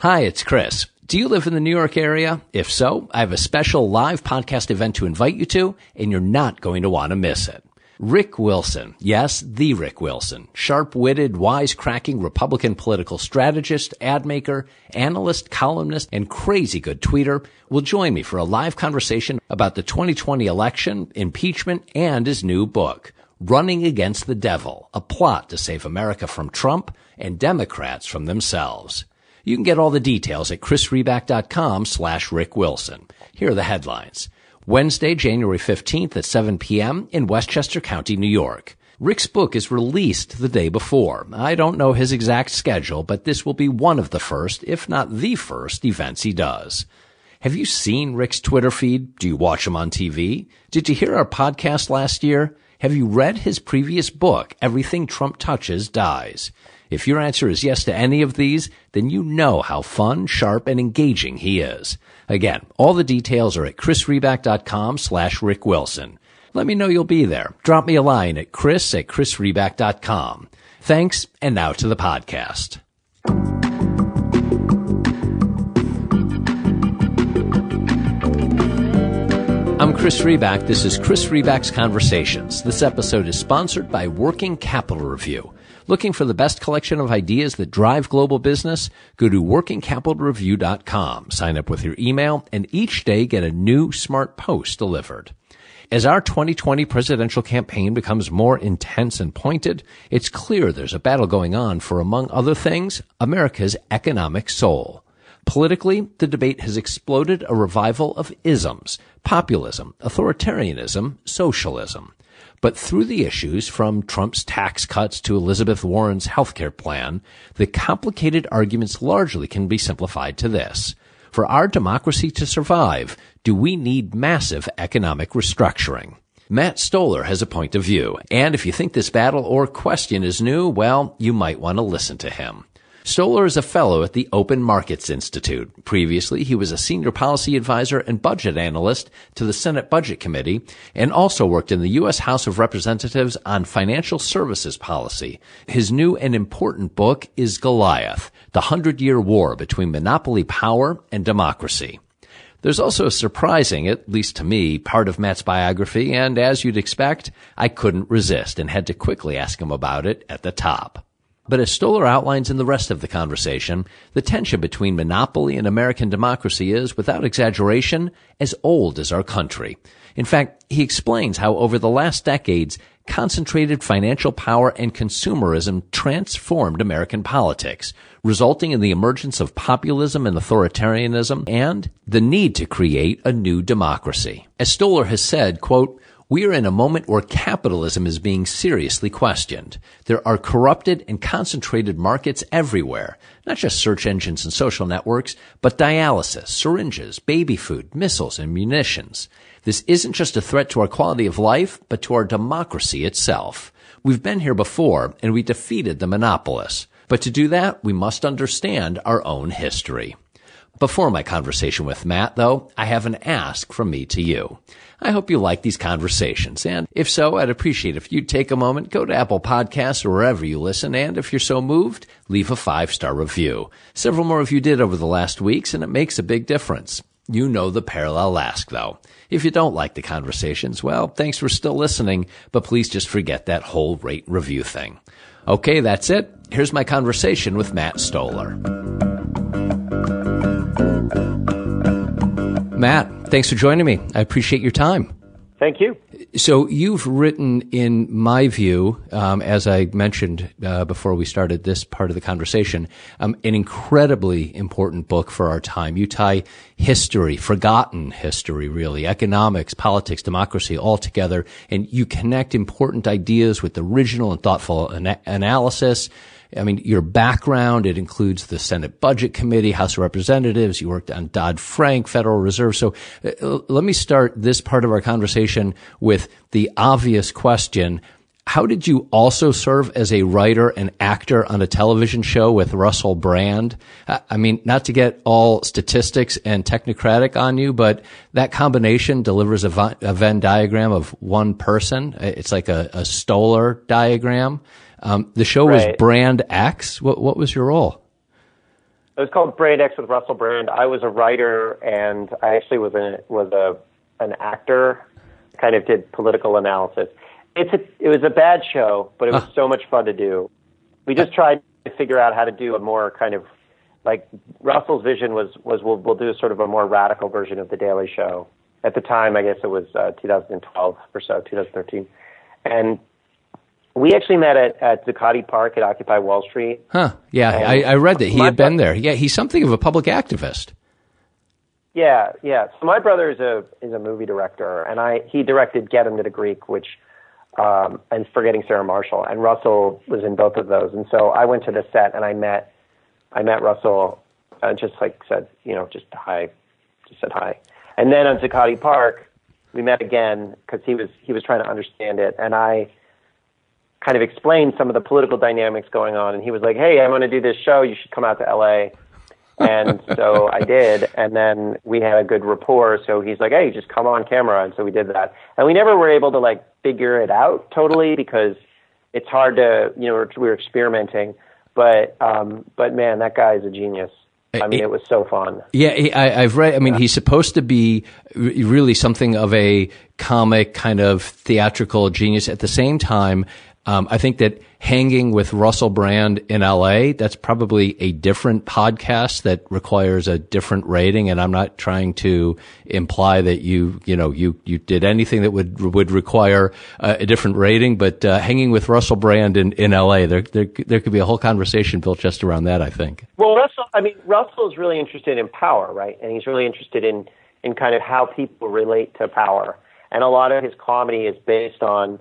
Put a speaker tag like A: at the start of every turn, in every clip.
A: Hi, it's Chris. Do you live in the New York area? If so, I have a special live podcast event to invite you to, and you're not going to want to miss it. Rick Wilson, yes, the Rick Wilson, sharp-witted, wisecracking Republican political strategist, ad maker, analyst, columnist, and crazy good tweeter, will join me for a live conversation about the 2020 election, impeachment, and his new book, Running Against the Devil, a plot to save America from Trump and Democrats from themselves. You can get all the details at chrisriback.com slash Rick Wilson. Here are the headlines. Wednesday, January 15th at 7 p.m. in Westchester County, New York. Rick's book is released the day before. I don't know his exact schedule, but this will be one of the first, if not the first, events he does. Have you seen Rick's Twitter feed? Do you watch him on TV? Did you hear our podcast last year? Have you read his previous book, Everything Trump Touches Dies? If your answer is yes to any of these, then you know how fun, sharp, and engaging he is. Again, all the details are at chrisriback.com slash Rick Wilson. Let me know you'll be there. Drop me a line at chris at chrisriback.com. Thanks, and now to the podcast. I'm Chris Riback. This is Chris Riback's Conversations. This episode is sponsored by Working Capital Review. Looking for the best collection of ideas that drive global business? Go to workingcapitalreview.com. Sign up with your email and each day get a new smart post delivered. As our 2020 presidential campaign becomes more intense and pointed, it's clear there's a battle going on for, among other things, America's economic soul. Politically, the debate has exploded a revival of isms, populism, authoritarianism, socialism. But through the issues, from Trump's tax cuts to Elizabeth Warren's healthcare plan, the complicated arguments largely can be simplified to this. For our democracy to survive, do we need massive economic restructuring? Matt Stoller has a point of view, and if you think this battle or question is new, well, you might want to listen to him. Stoller is a fellow at the Open Markets Institute. Previously, he was a senior policy advisor and budget analyst to the Senate Budget Committee and also worked in the U.S. House of Representatives on financial services policy. His new and important book is Goliath, the Hundred Year War between monopoly power and democracy. There's also a surprising, at least to me, part of Matt's biography, and as you'd expect, I couldn't resist and had to quickly ask him about it at the top. But as Stoller outlines in the rest of the conversation, the tension between monopoly and American democracy is, without exaggeration, as old as our country. In fact, he explains how over the last decades, concentrated financial power and consumerism transformed American politics, resulting in the emergence of populism and authoritarianism and the need to create a new democracy. As Stoller has said, quote, we are in a moment where capitalism is being seriously questioned. There are corrupted and concentrated markets everywhere, not just search engines and social networks, but dialysis, syringes, baby food, missiles, and munitions. This isn't just a threat to our quality of life, but to our democracy itself. We've been here before, and we defeated the monopolists. But to do that, we must understand our own history. Before my conversation with Matt, though, I have an ask from me to you. I hope you like these conversations. And if so, I'd appreciate if you'd take a moment, go to Apple Podcasts or wherever you listen. And if you're so moved, leave a five star review. Several more of you did over the last weeks and it makes a big difference. You know the parallel ask though. If you don't like the conversations, well, thanks for still listening, but please just forget that whole rate review thing. Okay, that's it. Here's my conversation with Matt Stoller. Matt, thanks for joining me. I appreciate your time.
B: Thank you.
A: So you've written, in my view, um, as I mentioned uh, before we started this part of the conversation, um, an incredibly important book for our time. You tie history, forgotten history, really, economics, politics, democracy, all together, and you connect important ideas with original and thoughtful ana- analysis. I mean, your background, it includes the Senate Budget Committee, House of Representatives. You worked on Dodd-Frank, Federal Reserve. So uh, let me start this part of our conversation with the obvious question. How did you also serve as a writer and actor on a television show with Russell Brand? I mean, not to get all statistics and technocratic on you, but that combination delivers a, Venn diagram of one person. It's like a, a Stoller diagram. Um, the show
B: right.
A: was Brand X. What, what was your role?
B: It was called Brand X with Russell Brand. I was a writer, and I actually was a was a an actor. Kind of did political analysis. It's a it was a bad show, but it was so much fun to do. We just tried to figure out how to do a more kind of like Russell's vision was was we'll we'll do sort of a more radical version of the Daily Show. At the time, I guess it was uh, 2012 or so, 2013, and we actually met at, at Zuccotti Park at Occupy Wall Street.
A: Huh? Yeah, I, I read that he had been there. Yeah, he's something of a public activist.
B: Yeah, yeah. So my brother is a is a movie director, and I he directed Get Him to the Greek, which um, and Forgetting Sarah Marshall, and Russell was in both of those. And so I went to the set and I met I met Russell, and just like said, you know, just hi, just said hi. And then on Zuccotti Park, we met again because he was he was trying to understand it, and I kind of explained some of the political dynamics going on. And he was like, "Hey, I'm going to do this show. You should come out to LA." and so I did, and then we had a good rapport. So he's like, "Hey, just come on camera," and so we did that. And we never were able to like figure it out totally because it's hard to, you know, we were experimenting. But um, but man, that guy is a genius. I mean, it was so fun.
A: Yeah, I, have read. I mean, yeah. he's supposed to be really something of a comic kind of theatrical genius. At the same time, um, I think that hanging with Russell Brand in LA, that's probably a different podcast that requires a different rating. And I'm not trying to imply that you, you know, you, you did anything that would, would require uh, a different rating, but, uh, hanging with Russell Brand in, in LA, there, there, there could be a whole conversation built just around that, I think.
B: Well, Russell, I mean, Russell is really interested in power, right? And he's really interested in, in kind of how people relate to power. And a lot of his comedy is based on,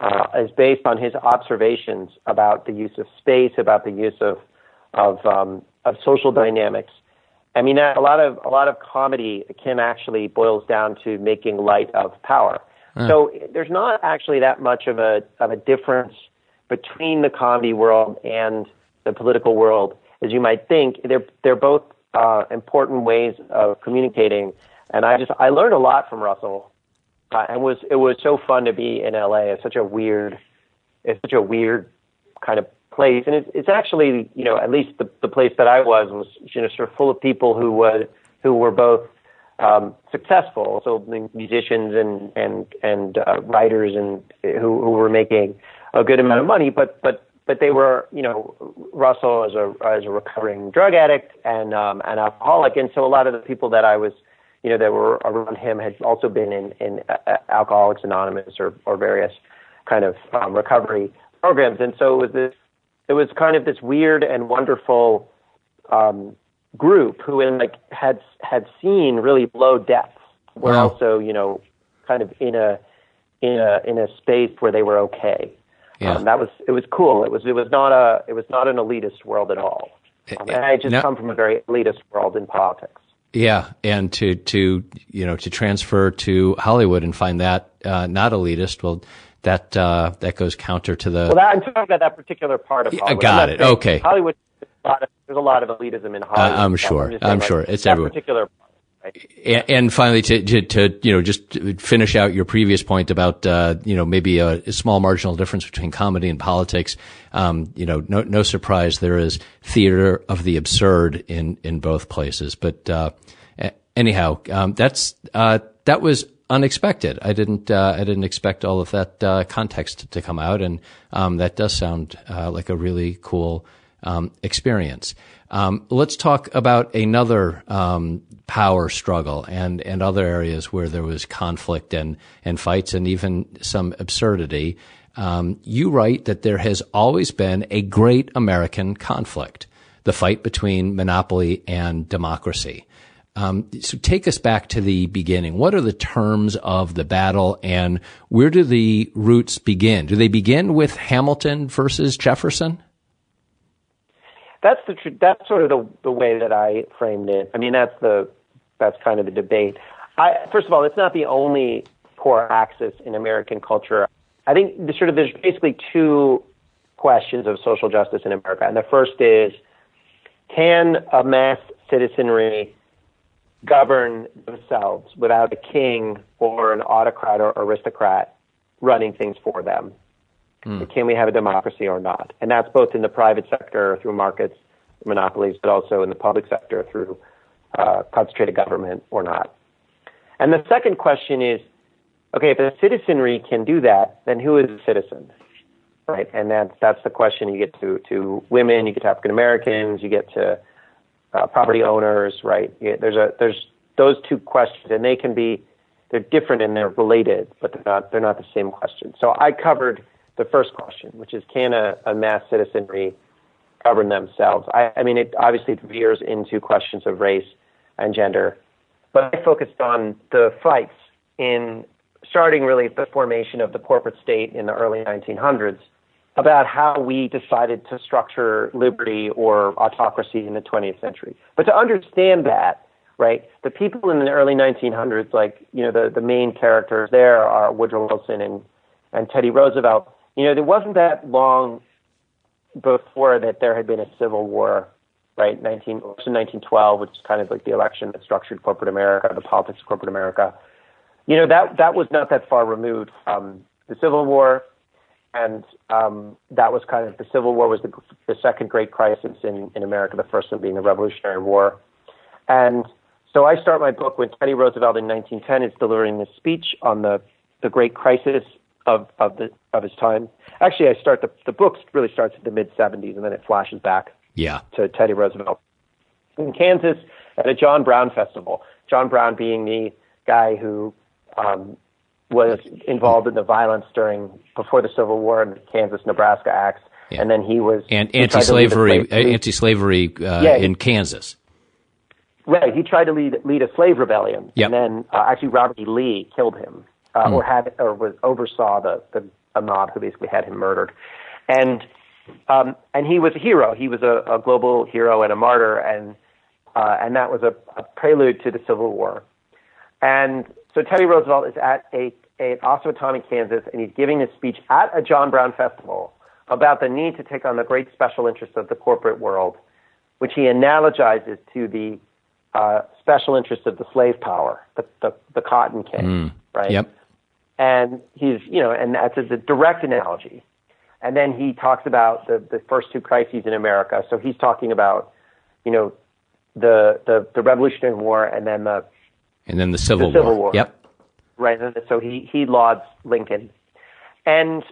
B: uh, is based on his observations about the use of space, about the use of of, um, of social dynamics. I mean, a lot of a lot of comedy can actually boils down to making light of power. Uh. So there's not actually that much of a of a difference between the comedy world and the political world, as you might think. They're they're both uh, important ways of communicating. And I just I learned a lot from Russell uh, and was it was so fun to be in LA. It's such a weird, it's such a weird kind of place, and it's it's actually you know at least the the place that I was was you know sort of full of people who was who were both um, successful, so musicians and and and uh, writers and who who were making a good amount of money, but but but they were, you know, Russell as a as a recovering drug addict and um, an alcoholic, and so a lot of the people that I was you know, that were around him had also been in, in uh, Alcoholics Anonymous or, or various kind of um, recovery programs. And so it was this, it was kind of this weird and wonderful um, group who in like had had seen really low depths, were wow. also you know kind of in a in a in a space where they were okay. Yeah. Um, that was it was cool. It was it was not a it was not an elitist world at all. Um, and I just no. come from a very elitist world in politics.
A: Yeah, and to to you know to transfer to Hollywood and find that uh, not elitist, well, that uh, that goes counter to the.
B: Well, that, I'm talking about that particular part of Hollywood.
A: Yeah, got it. Okay.
B: Hollywood, there's a lot of elitism in Hollywood.
A: Uh, I'm sure. I'm, I'm like, sure. It's everywhere.
B: Particular
A: and, and, finally, to, to, to, you know, just finish out your previous point about, uh, you know, maybe a, a, small marginal difference between comedy and politics. Um, you know, no, no surprise there is theater of the absurd in, in both places. But, uh, anyhow, um, that's, uh, that was unexpected. I didn't, uh, I didn't expect all of that, uh, context to come out. And, um, that does sound, uh, like a really cool, um, experience. Um, let's talk about another um, power struggle and, and other areas where there was conflict and, and fights and even some absurdity. Um, you write that there has always been a great American conflict, the fight between monopoly and democracy. Um, so take us back to the beginning. What are the terms of the battle and where do the roots begin? Do they begin with Hamilton versus Jefferson?
B: That's the that's sort of the the way that I framed it. I mean, that's the that's kind of the debate. I first of all, it's not the only core axis in American culture. I think the, sort of there's basically two questions of social justice in America, and the first is can a mass citizenry govern themselves without a king or an autocrat or aristocrat running things for them? Mm. Can we have a democracy or not? And that's both in the private sector through markets monopolies, but also in the public sector through uh, concentrated government or not. And the second question is, okay, if a citizenry can do that, then who is a citizen? Right, and that's that's the question you get to to women, you get to African Americans, you get to uh, property owners, right? there's a there's those two questions, and they can be they're different and they're related, but they're not they're not the same question. So I covered the first question, which is can a, a mass citizenry govern themselves? I, I mean, it obviously veers into questions of race and gender, but I focused on the fights in starting really the formation of the corporate state in the early 1900s about how we decided to structure liberty or autocracy in the 20th century. But to understand that, right, the people in the early 1900s, like, you know, the, the main characters there are Woodrow Wilson and, and Teddy Roosevelt. You know, there wasn't that long before that there had been a civil war, right? 19, 1912, which is kind of like the election that structured corporate America, the politics of corporate America. You know, that, that was not that far removed from the Civil War, and um, that was kind of the Civil War was the, the second great crisis in, in America, the first one being the Revolutionary War. And so I start my book when Teddy Roosevelt in 1910 is delivering this speech on the, the great crisis of, of, the, of his time. Actually, I start the, the book really starts at the mid 70s and then it flashes back
A: yeah.
B: to Teddy Roosevelt in Kansas at a John Brown festival. John Brown being the guy who um, was involved in the violence during before the Civil War and the Kansas Nebraska acts, yeah. and then he was
A: and anti-slavery anti-slavery uh, yeah, in Kansas.
B: Right, he tried to lead lead a slave rebellion,
A: yep.
B: and then uh, actually Robert E. Lee killed him, uh, mm. or had or was oversaw the the a mob who basically had him murdered, and um, and he was a hero. He was a, a global hero and a martyr, and uh, and that was a, a prelude to the Civil War. And so Teddy Roosevelt is at a, a Osawatomie, Kansas, and he's giving a speech at a John Brown festival about the need to take on the great special interests of the corporate world, which he analogizes to the uh, special interests of the slave power, the, the, the cotton king, mm. right?
A: Yep.
B: And he's, you know, and that's a, a direct analogy. And then he talks about the, the first two crises in America. So he's talking about, you know, the, the, the Revolutionary War and then the
A: and then the Civil,
B: the Civil War. War.
A: Yep.
B: Right. So he he lauds Lincoln, and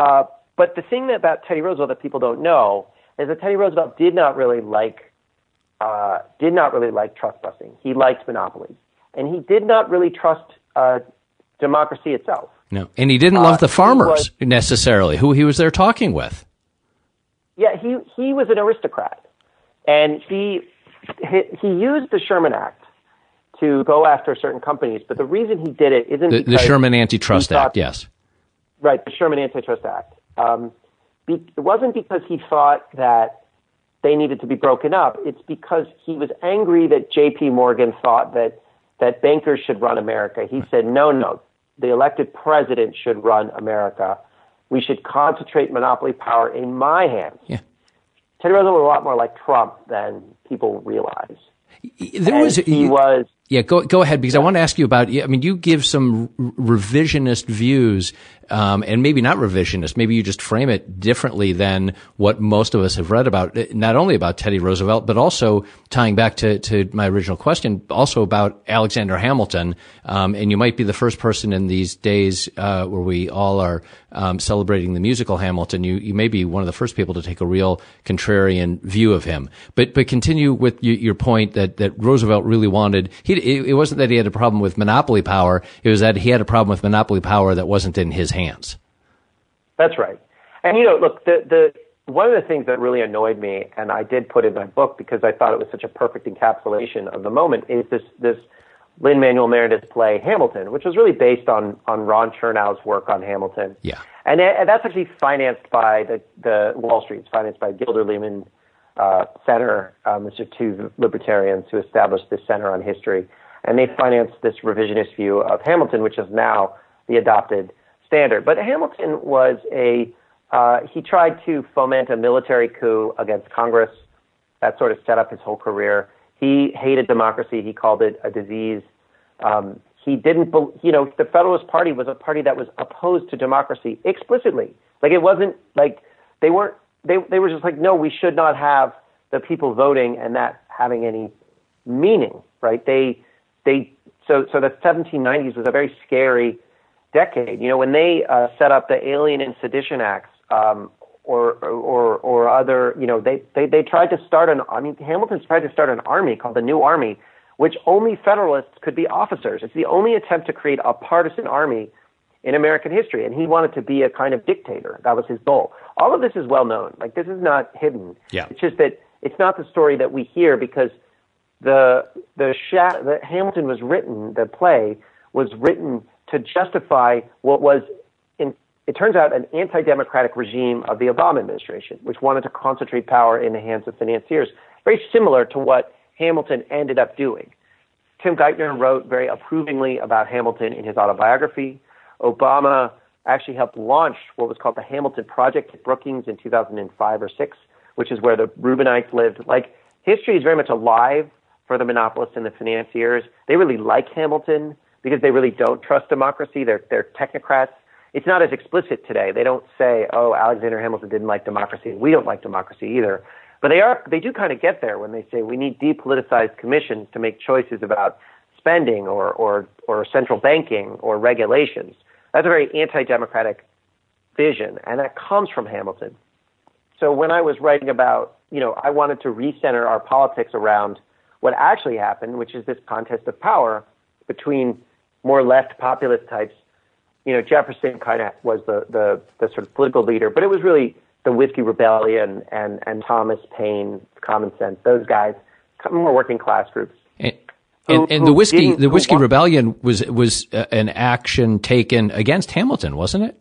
B: uh, but the thing about Teddy Roosevelt that people don't know is that Teddy Roosevelt did not really like uh, did not really like trust busting. He liked monopolies, and he did not really trust uh, democracy itself.
A: No, and he didn't love the uh, farmers was, necessarily, who he was there talking with.
B: Yeah, he he was an aristocrat, and he he, he used the Sherman Act to go after certain companies. But the reason he did it isn't
A: the, the Sherman Antitrust thought, Act. Yes,
B: right, the Sherman Antitrust Act. Um, be, it wasn't because he thought that they needed to be broken up. It's because he was angry that J.P. Morgan thought that that bankers should run America. He said, no, no, the elected president should run America. We should concentrate monopoly power in my hands.
A: Yeah.
B: Teddy Roosevelt was a lot more like Trump than people realize.
A: There and was
B: he was
A: yeah, go go ahead because I want to ask you about. I mean, you give some revisionist views, um, and maybe not revisionist. Maybe you just frame it differently than what most of us have read about. Eh, not only about Teddy Roosevelt, but also tying back to to my original question, also about Alexander Hamilton. Um, and you might be the first person in these days uh, where we all are um, celebrating the musical Hamilton. You you may be one of the first people to take a real contrarian view of him. But but continue with your point that that Roosevelt really wanted he it wasn't that he had a problem with monopoly power. It was that he had a problem with monopoly power that wasn't in his hands.
B: That's right. And you know, look, the the one of the things that really annoyed me, and I did put in my book because I thought it was such a perfect encapsulation of the moment, is this this Lin Manuel Miranda's play Hamilton, which was really based on on Ron Chernow's work on Hamilton.
A: Yeah.
B: And, and that's actually financed by the the Wall Street. It's financed by Gilder Lehrman uh, center, um, which are two libertarians who established this center on history, and they financed this revisionist view of Hamilton, which is now the adopted standard. But Hamilton was a uh, he tried to foment a military coup against Congress. That sort of set up his whole career. He hated democracy. He called it a disease. Um, he didn't, you know, the Federalist Party was a party that was opposed to democracy explicitly. Like it wasn't like they weren't they they were just like, no, we should not have the people voting and that having any meaning, right? They, they, so, so the 1790s was a very scary decade. You know, when they uh, set up the Alien and Sedition Acts, um, or, or, or other, you know, they, they, they tried to start an, I mean, Hamilton's tried to start an army called the New Army, which only Federalists could be officers. It's the only attempt to create a partisan army in American history, and he wanted to be a kind of dictator. That was his goal. All of this is well known. Like this is not hidden.
A: Yeah.
B: It's just that it's not the story that we hear because the the, Sha- the Hamilton was written. The play was written to justify what was, in, it turns out, an anti-democratic regime of the Obama administration, which wanted to concentrate power in the hands of financiers. Very similar to what Hamilton ended up doing. Tim Geithner wrote very approvingly about Hamilton in his autobiography. Obama actually helped launch what was called the Hamilton Project at Brookings in 2005 or 6, which is where the Rubinites lived. Like, history is very much alive for the monopolists and the financiers. They really like Hamilton because they really don't trust democracy. They're, they're technocrats. It's not as explicit today. They don't say, oh, Alexander Hamilton didn't like democracy. We don't like democracy either. But they are, they do kind of get there when they say we need depoliticized commissions to make choices about spending or, or, or central banking or regulations. That's a very anti-democratic vision, and that comes from Hamilton. So when I was writing about, you know, I wanted to recenter our politics around what actually happened, which is this contest of power between more left populist types. You know, Jefferson kind of was the, the, the sort of political leader, but it was really the Whiskey Rebellion and, and Thomas Paine, Common Sense, those guys, more working class groups.
A: And, and, and the whiskey, the whiskey rebellion was was uh, an action taken against Hamilton, wasn't it?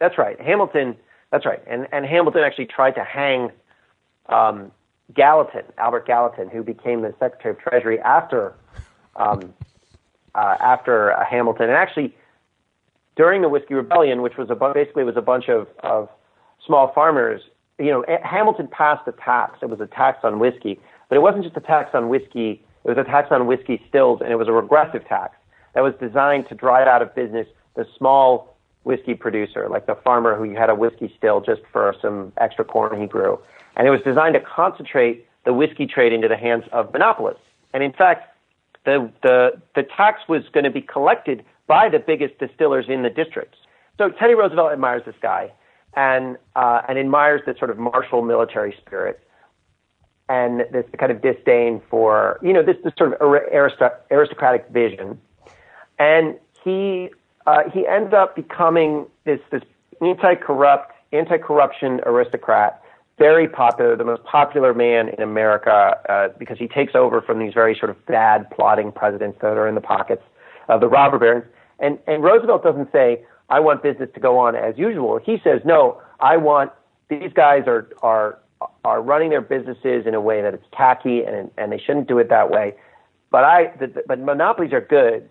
B: That's right, Hamilton. That's right, and and Hamilton actually tried to hang um, Gallatin, Albert Gallatin, who became the Secretary of Treasury after um, uh, after uh, Hamilton, and actually during the Whiskey Rebellion, which was a bu- basically was a bunch of of small farmers. You know, Hamilton passed a tax. It was a tax on whiskey, but it wasn't just a tax on whiskey it was a tax on whiskey stills, and it was a regressive tax that was designed to drive out of business the small whiskey producer, like the farmer who had a whiskey still just for some extra corn he grew. And it was designed to concentrate the whiskey trade into the hands of monopolists. And in fact, the, the, the tax was going to be collected by the biggest distillers in the districts. So Teddy Roosevelt admires this guy and, uh, and admires this sort of martial military spirit and this kind of disdain for, you know, this, this sort of aristocratic vision. And he, uh, he ends up becoming this, this anti-corrupt, anti-corruption aristocrat, very popular, the most popular man in America, uh, because he takes over from these very sort of bad plotting presidents that are in the pockets of the robber barons. And, and Roosevelt doesn't say, I want business to go on as usual. He says, no, I want, these guys are, are are running their businesses in a way that it's tacky and and they shouldn't do it that way. But I the, but monopolies are good.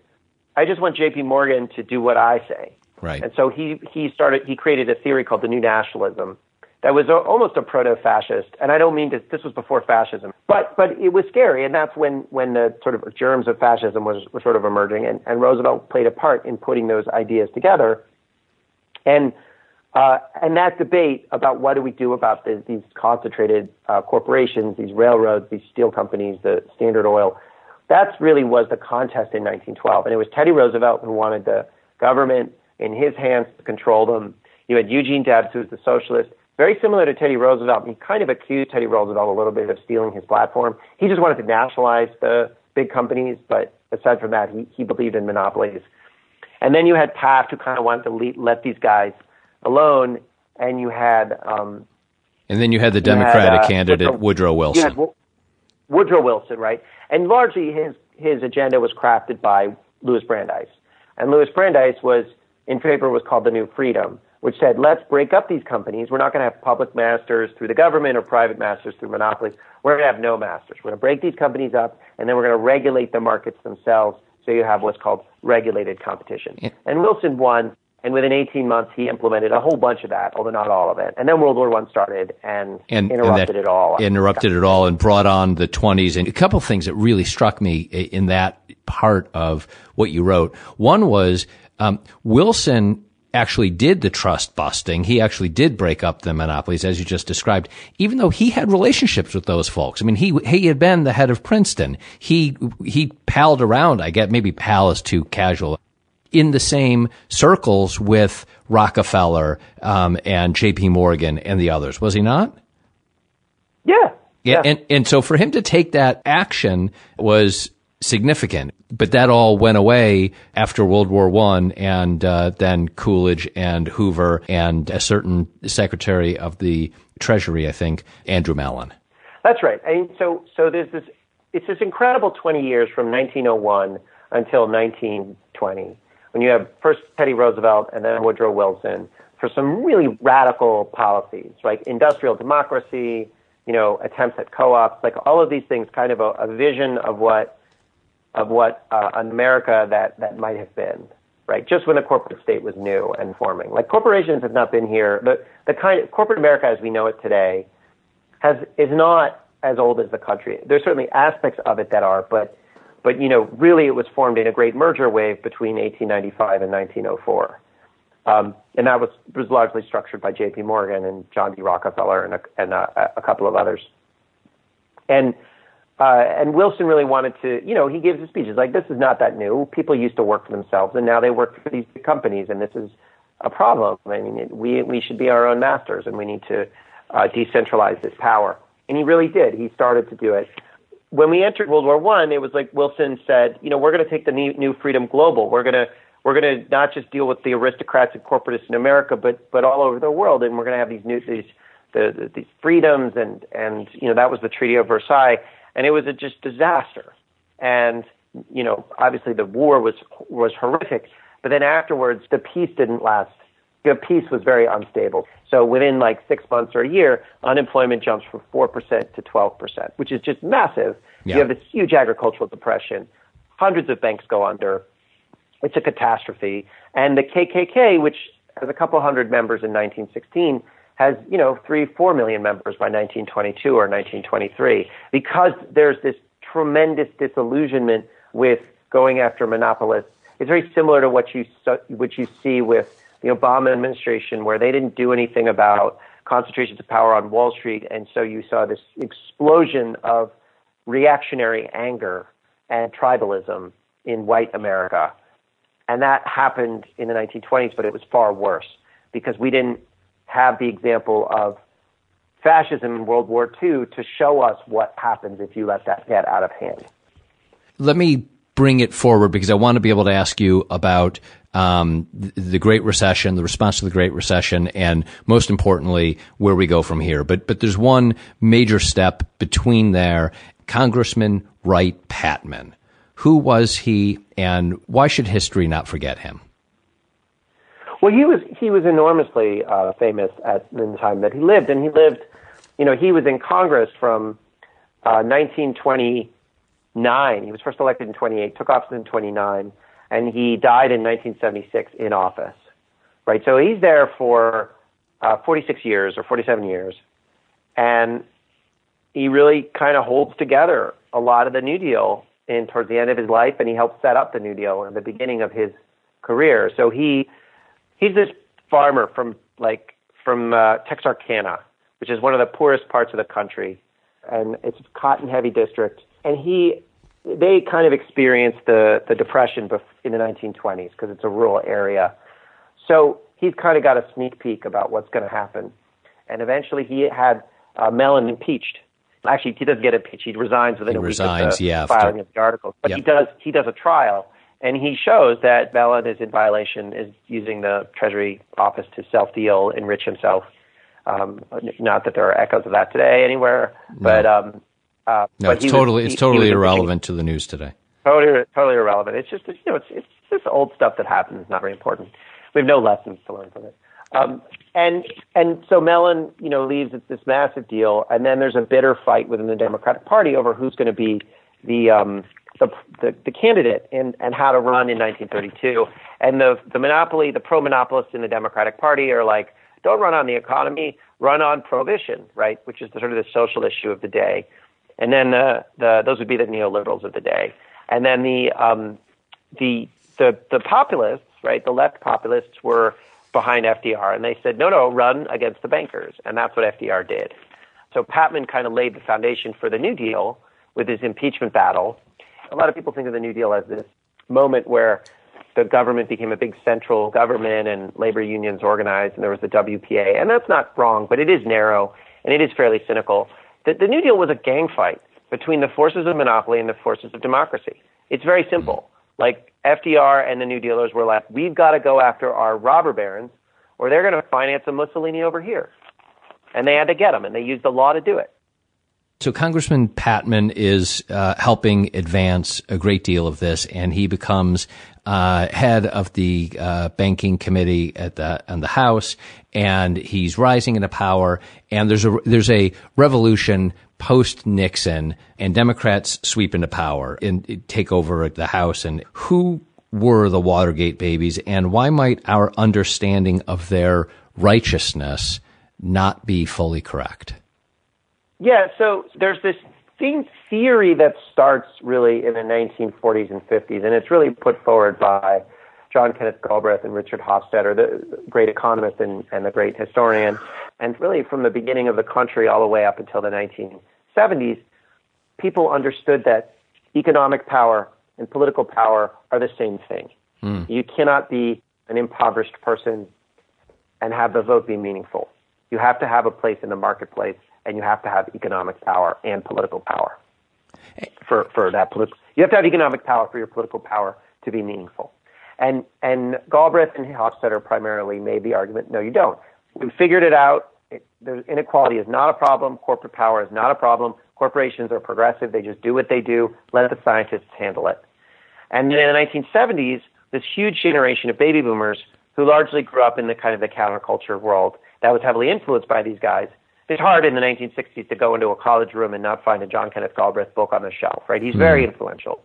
B: I just want J.P. Morgan to do what I say.
A: Right.
B: And so he he started he created a theory called the New Nationalism that was a, almost a proto-fascist. And I don't mean to, this was before fascism, but but it was scary, and that's when when the sort of germs of fascism was were sort of emerging, and, and Roosevelt played a part in putting those ideas together. And uh, and that debate about what do we do about the, these concentrated uh, corporations, these railroads, these steel companies, the Standard Oil, that really was the contest in 1912. And it was Teddy Roosevelt who wanted the government in his hands to control them. You had Eugene Debs, who was the socialist, very similar to Teddy Roosevelt. He kind of accused Teddy Roosevelt a little bit of stealing his platform. He just wanted to nationalize the big companies, but aside from that, he, he believed in monopolies. And then you had Taft, who kind of wanted to le- let these guys – alone, and you had. Um,
A: and then you had the Democratic had, uh, candidate Woodrow, Woodrow Wilson.
B: Had, Woodrow Wilson, right? And largely his his agenda was crafted by Louis Brandeis, and Louis Brandeis was in favor of what's called the New Freedom, which said let's break up these companies. We're not going to have public masters through the government or private masters through monopolies. We're going to have no masters. We're going to break these companies up, and then we're going to regulate the markets themselves. So you have what's called regulated competition. Yeah. And Wilson won and within 18 months, he implemented a whole bunch of that, although not all of it. And then World War One started and, and interrupted and it all.
A: Interrupted it all and brought on the 20s. And a couple of things that really struck me in that part of what you wrote. One was um, Wilson actually did the trust busting. He actually did break up the monopolies, as you just described, even though he had relationships with those folks. I mean, he, he had been the head of Princeton. He, he palled around, I get, maybe pal is too casual, in the same circles with Rockefeller, um, and JP Morgan and the others, was he not?
B: Yeah.
A: Yeah. And, and so for him to take that action was significant. But that all went away after World War One, and uh, then Coolidge and Hoover and a certain Secretary of the Treasury, I think, Andrew Mellon.
B: That's right. I mean, so so there's this. It's this incredible 20 years from 1901 until 1920, when you have first Teddy Roosevelt and then Woodrow Wilson for some really radical policies, right? Industrial democracy, you know, attempts at co-ops, like all of these things, kind of a, a vision of what of what uh, America that, that might have been, right? Just when the corporate state was new and forming. Like corporations have not been here. The, the kind of corporate America as we know it today has, is not as old as the country. There's certainly aspects of it that are, but, but, you know, really it was formed in a great merger wave between 1895 and 1904. Um, and that was, was largely structured by J.P. Morgan and John D. Rockefeller and a, and a, a couple of others. And uh, and Wilson really wanted to, you know, he gives speeches like, this is not that new. People used to work for themselves, and now they work for these big companies, and this is a problem. I mean, it, we we should be our own masters, and we need to uh, decentralize this power. And he really did. He started to do it. When we entered World War One, it was like Wilson said, you know, we're going to take the new, new freedom global. We're going to we're going to not just deal with the aristocrats and corporatists in America, but but all over the world, and we're going to have these new these the, the, these freedoms, and and you know that was the Treaty of Versailles and it was a just disaster. And you know, obviously the war was was horrific, but then afterwards the peace didn't last. The peace was very unstable. So within like six months or a year, unemployment jumps from four percent to twelve percent, which is just massive. Yeah. You have this huge agricultural depression. Hundreds of banks go under. It's a catastrophe. And the KKK, which has a couple hundred members in 1916, has, you know, three, four million members by 1922 or 1923 because there's this tremendous disillusionment with going after monopolists. It's very similar to what you, what you see with the Obama administration, where they didn't do anything about concentrations of power on Wall Street. And so you saw this explosion of reactionary anger and tribalism in white America. And that happened in the 1920s, but it was far worse because we didn't have the example of fascism in World War II to show us what happens if you let that get out of hand.
A: Let me bring it forward because I want to be able to ask you about um, the Great Recession, the response to the Great Recession, and most importantly, where we go from here. But but there's one major step between there. Congressman Wright Patman. Who was he, and why should history not forget him?
B: Well, he was he was enormously uh, famous at the time that he lived, and he lived, you know, he was in Congress from uh, 1929. He was first elected in 28, took office in 29, and he died in 1976 in office. Right, so he's there for uh, 46 years or 47 years, and he really kind of holds together a lot of the New Deal in towards the end of his life, and he helped set up the New Deal in the beginning of his career. So he he's this farmer from like from uh, Texarkana, which is one of the poorest parts of the country, and it's a cotton heavy district. And he they kind of experienced the the depression in the 1920s because it's a rural area. So he's kind of got a sneak peek about what's going to happen. And eventually, he had uh, Mellon impeached. Actually, he doesn't get impeached. He resigns within
A: he
B: a
A: resigns,
B: week of the
A: yeah,
B: filing
A: after,
B: of the article. But
A: yep.
B: he does he does a trial and he shows that Mellon is in violation, is using the Treasury office to self deal, enrich himself. Um, not that there are echoes of that today anywhere, no. but um, uh,
A: no,
B: but
A: it's totally
B: was,
A: it's totally irrelevant to the news today.
B: Totally, totally irrelevant. It's just you know it's it's just old stuff that happens, not very important. We have no lessons to learn from it. Um, and and so Mellon, you know, leaves this massive deal, and then there's a bitter fight within the Democratic Party over who's going to be the um, the, the, the candidate and, and how to run in 1932. And the, the monopoly, the pro monopolists in the Democratic Party are like, don't run on the economy, run on prohibition, right? Which is the, sort of the social issue of the day. And then the, the, those would be the neoliberals of the day. And then the, um, the, the, the populists, right, the left populists were behind FDR, and they said, no, no, run against the bankers, and that's what FDR did. So Patman kind of laid the foundation for the New Deal with his impeachment battle. A lot of people think of the New Deal as this moment where the government became a big central government and labor unions organized, and there was the WPA, and that's not wrong, but it is narrow and it is fairly cynical. The, the New Deal was a gang fight between the forces of monopoly and the forces of democracy. It's very simple. Like FDR and the New Dealers were like, we've got to go after our robber barons, or they're going to finance a Mussolini over here. And they had to get them, and they used the law to do it.
A: So Congressman Patman is uh, helping advance a great deal of this, and he becomes uh, head of the uh, banking committee at the the House, and he's rising into power. And there's a there's a revolution post Nixon, and Democrats sweep into power and take over the House. And who were the Watergate babies, and why might our understanding of their righteousness not be fully correct?
B: Yeah, so there's this theme theory that starts really in the 1940s and 50s, and it's really put forward by John Kenneth Galbraith and Richard Hofstadter, the great economist and, and the great historian, and really from the beginning of the country all the way up until the 1970s, people understood that economic power and political power are the same thing. Mm. You cannot be an impoverished person and have the vote be meaningful. You have to have a place in the marketplace and you have to have economic power and political power eh. for, for that political. You have to have economic power for your political power to be meaningful. And, and Galbraith and Hofstadter primarily made the argument, no, you don't. We figured it out. It, inequality is not a problem. Corporate power is not a problem. Corporations are progressive. They just do what they do. Let the scientists handle it. And then in the 1970s, this huge generation of baby boomers who largely grew up in the kind of the counterculture world that was heavily influenced by these guys it's hard in the 1960s to go into a college room and not find a John Kenneth Galbraith book on the shelf, right? He's mm. very influential.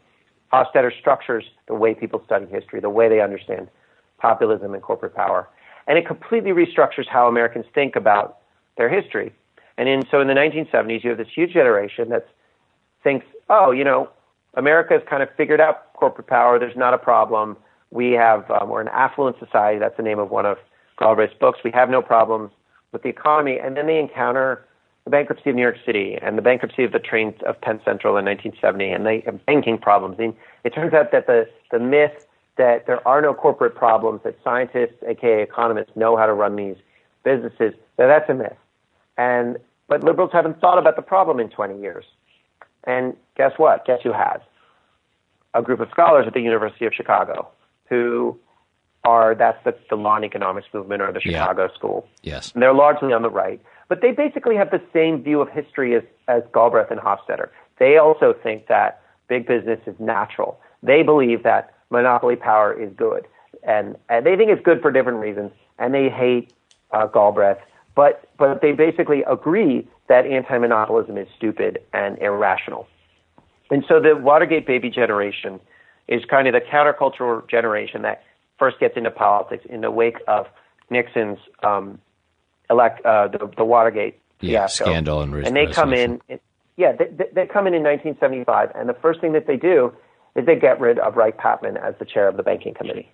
B: Hofstadter structures the way people study history, the way they understand populism and corporate power. And it completely restructures how Americans think about their history. And in, so in the 1970s, you have this huge generation that thinks, oh, you know, America has kind of figured out corporate power. There's not a problem. We have, um, we're an affluent society. That's the name of one of Galbraith's books. We have no problems with the economy, and then they encounter the bankruptcy of New York City and the bankruptcy of the trains of Penn Central in 1970, and they have banking problems. Mean, it turns out that the the myth that there are no corporate problems, that scientists, aka economists, know how to run these businesses, that that's a myth. And but liberals haven't thought about the problem in 20 years. And guess what? Guess who has? A group of scholars at the University of Chicago who are that's the, the law and economics movement or the Chicago
A: yeah.
B: school.
A: Yes.
B: And they're largely on the right. But they basically have the same view of history as, as Galbraith and Hofstadter. They also think that big business is natural. They believe that monopoly power is good. And, and they think it's good for different reasons. And they hate uh, Galbraith. But, but they basically agree that anti monopolism is stupid and irrational. And so the Watergate baby generation is kind of the countercultural generation that first gets into politics in the wake of Nixon's um, elect uh, the, the Watergate
A: yeah, scandal and,
B: and they come in. Yeah, they, they come in in 1975, and the first thing that they do is they get rid of Wright Patman as the chair of the banking committee.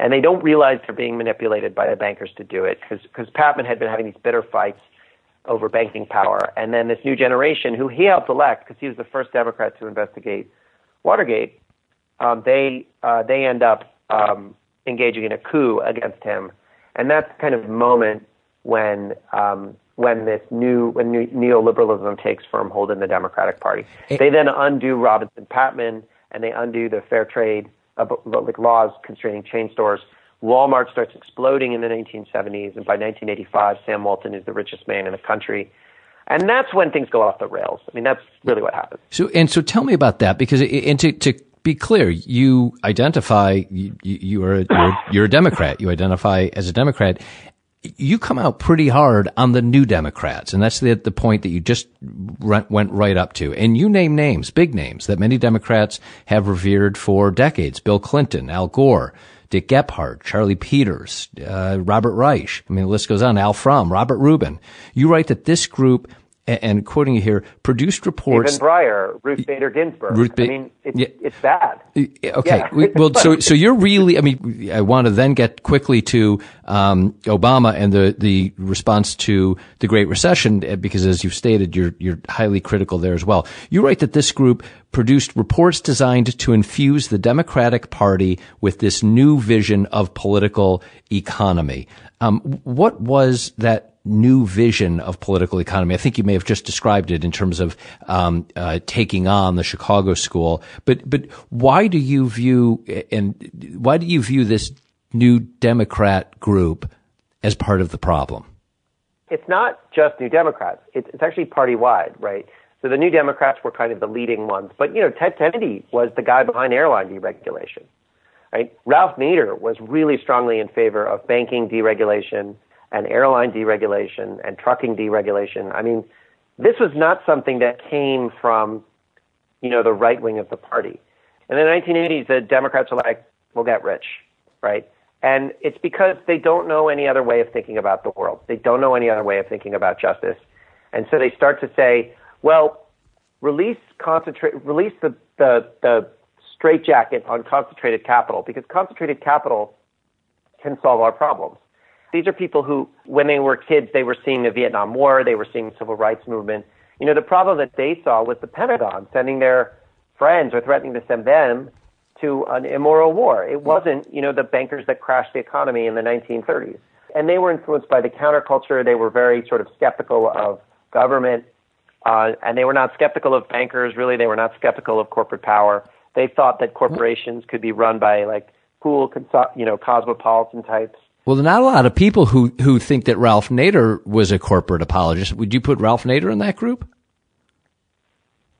B: And they don't realize they're being manipulated by the bankers to do it because Patman had been having these bitter fights over banking power. And then this new generation, who he helped elect because he was the first Democrat to investigate Watergate, um, they uh, they end up um, engaging in a coup against him, and that's kind of moment when um, when this new when new neoliberalism takes firm hold in the Democratic Party. It, they then undo Robinson Patman and they undo the fair trade uh, like laws constraining chain stores. Walmart starts exploding in the 1970s, and by 1985, Sam Walton is the richest man in the country. And that's when things go off the rails. I mean, that's really what happens.
A: So, and so tell me about that because, it, and to, to be clear, you identify you, you are you're, you're a Democrat. You identify as a Democrat. You come out pretty hard on the new Democrats, and that's the the point that you just went right up to. And you name names, big names that many Democrats have revered for decades: Bill Clinton, Al Gore. Dick Gephardt, Charlie Peters, uh, Robert Reich. I mean, the list goes on. Al From, Robert Rubin. You write that this group and quoting you here, produced reports.
B: Stephen Breyer, Ruth Bader Ginsburg. Ruth ba- I mean, it's, yeah. it's bad.
A: Okay. Yeah. well, so so you're really. I mean, I want to then get quickly to um, Obama and the the response to the Great Recession eh, because, as you've stated, you're you're highly critical there as well. You write that this group produced reports designed to infuse the Democratic Party with this new vision of political economy. Um, what was that new vision of political economy. I think you may have just described it in terms of um, uh, taking on the Chicago School. But but why do you view and why do you view this new Democrat group as part of the problem?
B: It's not just New Democrats. It's, it's actually party wide, right? So the New Democrats were kind of the leading ones, but you know Ted Kennedy was the guy behind airline deregulation. Right? Ralph Nader was really strongly in favor of banking deregulation and airline deregulation and trucking deregulation. I mean, this was not something that came from, you know, the right wing of the party. In the 1980s, the Democrats were like, we'll get rich, right? And it's because they don't know any other way of thinking about the world. They don't know any other way of thinking about justice. And so they start to say, well, release concentrate, release the, the, the straitjacket on concentrated capital because concentrated capital can solve our problems. These are people who, when they were kids, they were seeing the Vietnam War, they were seeing the civil rights movement. You know, the problem that they saw was the Pentagon sending their friends or threatening to send them to an immoral war. It wasn't, you know, the bankers that crashed the economy in the 1930s. And they were influenced by the counterculture. They were very sort of skeptical of government. Uh, and they were not skeptical of bankers, really. They were not skeptical of corporate power. They thought that corporations could be run by like cool, you know, cosmopolitan types.
A: Well, not a lot of people who, who think that Ralph Nader was a corporate apologist. Would you put Ralph Nader in that group?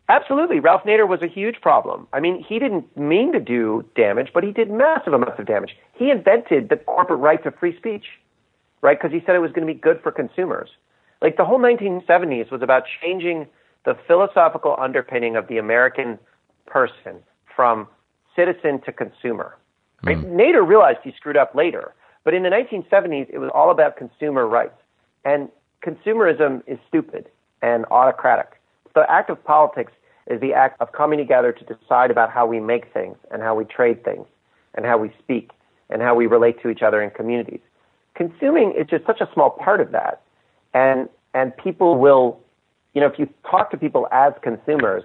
B: Absolutely. Ralph Nader was a huge problem. I mean, he didn't mean to do damage, but he did massive amounts of damage. He invented the corporate right to free speech, right? Because he said it was going to be good for consumers. Like the whole 1970s was about changing the philosophical underpinning of the American person from citizen to consumer. Right? Mm. Nader realized he screwed up later but in the 1970s, it was all about consumer rights. And consumerism is stupid and autocratic. The act of politics is the act of coming together to decide about how we make things and how we trade things and how we speak and how we relate to each other in communities. Consuming is just such a small part of that. And, and people will, you know, if you talk to people as consumers,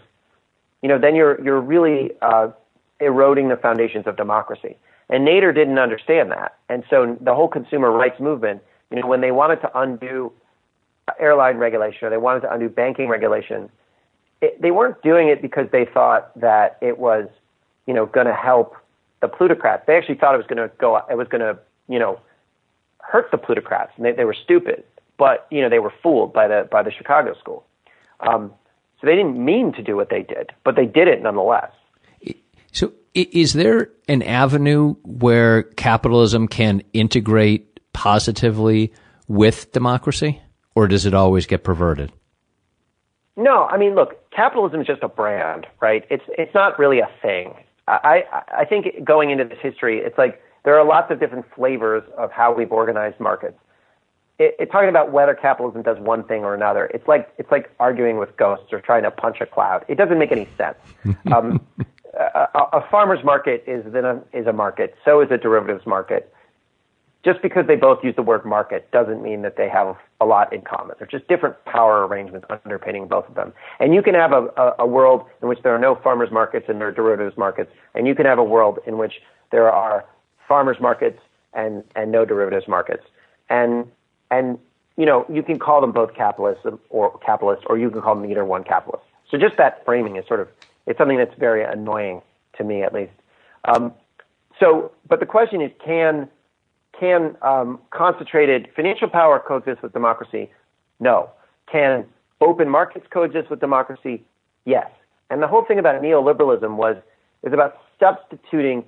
B: you know, then you're, you're really uh, eroding the foundations of democracy. And Nader didn't understand that. And so the whole consumer rights movement, you know, when they wanted to undo airline regulation or they wanted to undo banking regulation, it, they weren't doing it because they thought that it was, you know, going to help the plutocrats. They actually thought it was going to go, it was going to, you know, hurt the plutocrats. And they, they were stupid, but you know, they were fooled by the by the Chicago School. Um, so they didn't mean to do what they did, but they did it nonetheless.
A: So is there an avenue where capitalism can integrate positively with democracy, or does it always get perverted?
B: No, I mean, look, capitalism is just a brand, right? It's it's not really a thing. I I think going into this history, it's like there are lots of different flavors of how we've organized markets. It, it, talking about whether capitalism does one thing or another, it's like it's like arguing with ghosts or trying to punch a cloud. It doesn't make any sense. Um, a, a farmer's market is then a, is a market. So is a derivatives market. Just because they both use the word market doesn't mean that they have a lot in common. They're just different power arrangements underpinning both of them. And you can have a, a, a world in which there are no farmers markets and there are derivatives markets, and you can have a world in which there are farmers markets and, and no derivatives markets. And and you know you can call them both capitalists or capitalists, or you can call them neither one capitalist. So just that framing is sort of it's something that's very annoying to me, at least. Um, so, but the question is, can can um, concentrated financial power coexist with democracy? No. Can open markets coexist with democracy? Yes. And the whole thing about neoliberalism was is about substituting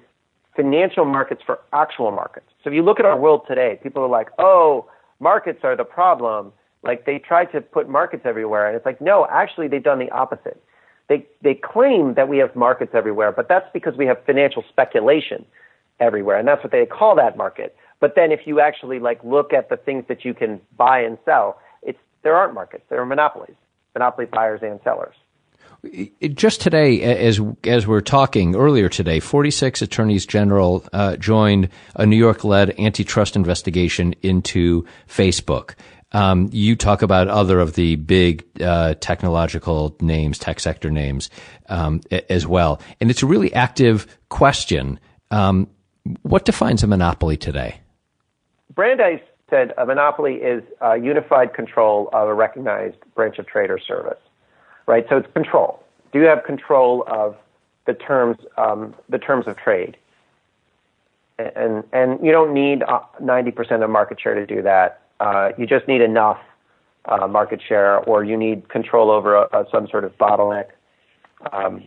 B: financial markets for actual markets. So if you look at our world today, people are like, "Oh, markets are the problem." Like they try to put markets everywhere, and it's like, no, actually, they've done the opposite. They, they claim that we have markets everywhere, but that's because we have financial speculation everywhere, and that's what they call that market. But then if you actually like look at the things that you can buy and sell, it's there aren't markets; there are monopolies. monopoly buyers and sellers.
A: Just today, as as we're talking earlier today, 46 attorneys general uh, joined a New York-led antitrust investigation into Facebook. Um, you talk about other of the big uh, technological names, tech sector names, um, as well, and it's a really active question. Um, what defines a monopoly today?
B: Brandeis said a monopoly is unified control of a recognized branch of trade or service right? So it's control. Do you have control of the terms, um, the terms of trade? And, and you don't need 90% uh, of market share to do that. Uh, you just need enough uh, market share, or you need control over a, a, some sort of bottleneck, um,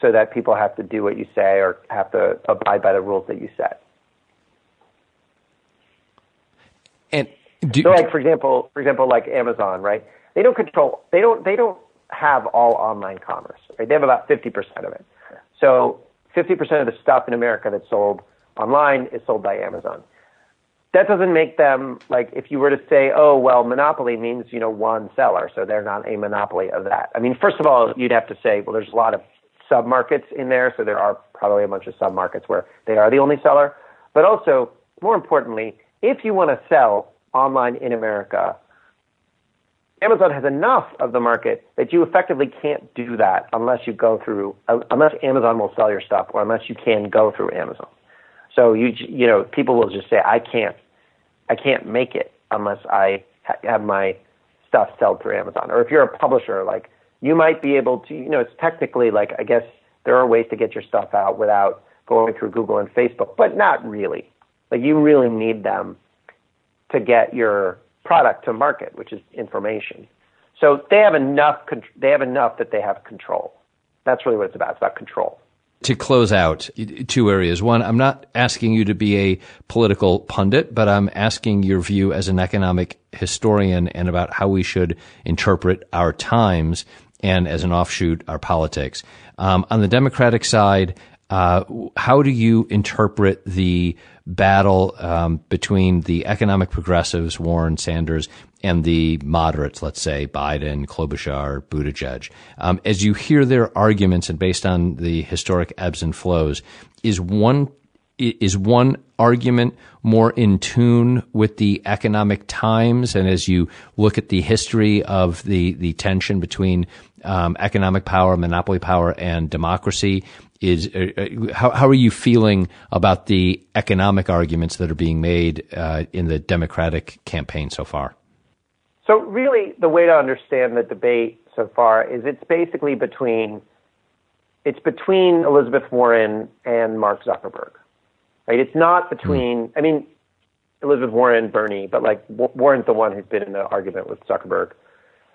B: so that people have to do what you say or have to abide by the rules that you set.
A: And do,
B: so, like for example, for example, like Amazon, right? They don't control. They don't. They don't have all online commerce. Right? They have about 50% of it. So 50% of the stuff in America that's sold online is sold by Amazon. That doesn't make them like if you were to say, oh well, monopoly means you know one seller, so they're not a monopoly of that. I mean, first of all, you'd have to say, well, there's a lot of sub markets in there, so there are probably a bunch of sub markets where they are the only seller. But also, more importantly, if you want to sell online in America, Amazon has enough of the market that you effectively can't do that unless you go through, unless Amazon will sell your stuff or unless you can go through Amazon. So you, you know, people will just say, I can't, I can't make it unless I ha- have my stuff sold through Amazon. Or if you're a publisher, like you might be able to, you know, it's technically like, I guess there are ways to get your stuff out without going through Google and Facebook, but not really. Like you really need them to get your product to market, which is information. So they have enough. They have enough that they have control. That's really what it's about. It's about control.
A: To close out, two areas. One, I'm not asking you to be a political pundit, but I'm asking your view as an economic historian and about how we should interpret our times and as an offshoot, our politics. Um, on the Democratic side, uh, how do you interpret the battle um, between the economic progressives, Warren, Sanders, and the moderates, let's say Biden, Klobuchar, Buttigieg? Um, as you hear their arguments and based on the historic ebbs and flows, is one is one argument more in tune with the economic times? And as you look at the history of the, the tension between um, economic power, monopoly power, and democracy, is uh, uh, how, how are you feeling about the economic arguments that are being made uh, in the Democratic campaign so far?
B: So really, the way to understand the debate so far is it's basically between it's between Elizabeth Warren and Mark Zuckerberg, right? It's not between. Mm. I mean, Elizabeth Warren, and Bernie, but like Warren's the one who's been in the argument with Zuckerberg.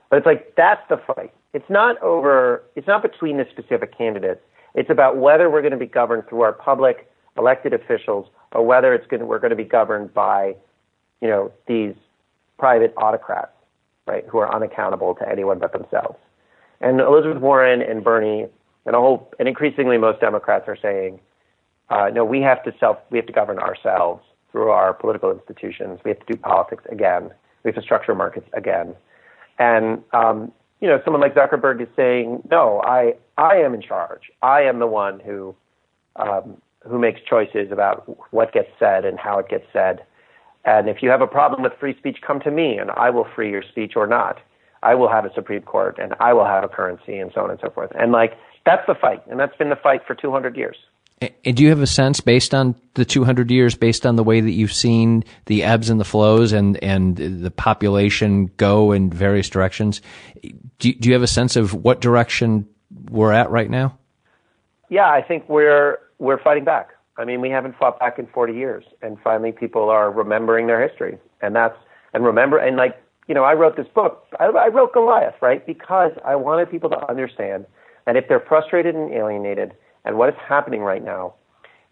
B: But it's like that's the fight. It's not over. It's not between the specific candidates. It's about whether we're going to be governed through our public elected officials or whether it's going to, we're going to be governed by, you know, these private autocrats, right, who are unaccountable to anyone but themselves. And Elizabeth Warren and Bernie and a whole, and increasingly most Democrats are saying, uh, no, we have to self, we have to govern ourselves through our political institutions. We have to do politics again. We have to structure markets again. And um, you know, someone like Zuckerberg is saying, no, I, I am in charge. I am the one who, um, who makes choices about what gets said and how it gets said. And if you have a problem with free speech, come to me and I will free your speech or not. I will have a Supreme Court and I will have a currency and so on and so forth. And like, that's the fight. And that's been the fight for 200 years.
A: And do you have a sense, based on the 200 years, based on the way that you've seen the ebbs and the flows and, and the population go in various directions, do, do you have a sense of what direction we're at right now?
B: Yeah, I think we're we're fighting back. I mean, we haven't fought back in 40 years, and finally, people are remembering their history, and that's and remember and like you know, I wrote this book. I, I wrote Goliath, right? Because I wanted people to understand that if they're frustrated and alienated and what is happening right now,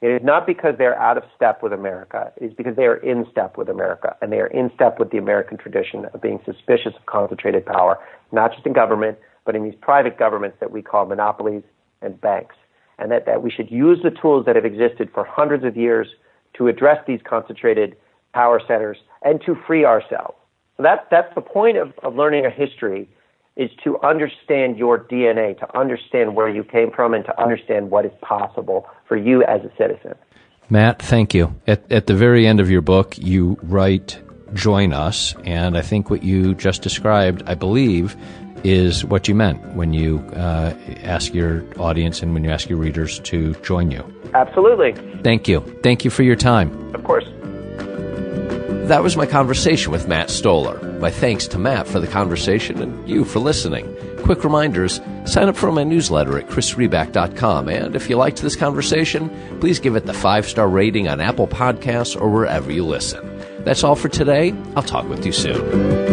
B: it is not because they're out of step with America. It is because they are in step with America, and they are in step with the American tradition of being suspicious of concentrated power, not just in government, but in these private governments that we call monopolies and banks. And that, that we should use the tools that have existed for hundreds of years to address these concentrated power centers and to free ourselves. So that, that's the point of, of learning a history is to understand your DNA, to understand where you came from, and to understand what is possible for you as a citizen.
A: Matt, thank you. At, at the very end of your book, you write, Join us. And I think what you just described, I believe, is what you meant when you uh, ask your audience and when you ask your readers to join you.
B: Absolutely.
A: Thank you. Thank you for your time.
B: Of course.
A: That was my conversation with Matt Stoller. My thanks to Matt for the conversation and you for listening. Quick reminders sign up for my newsletter at chrisriback.com. And if you liked this conversation, please give it the five star rating on Apple Podcasts or wherever you listen. That's all for today. I'll talk with you soon.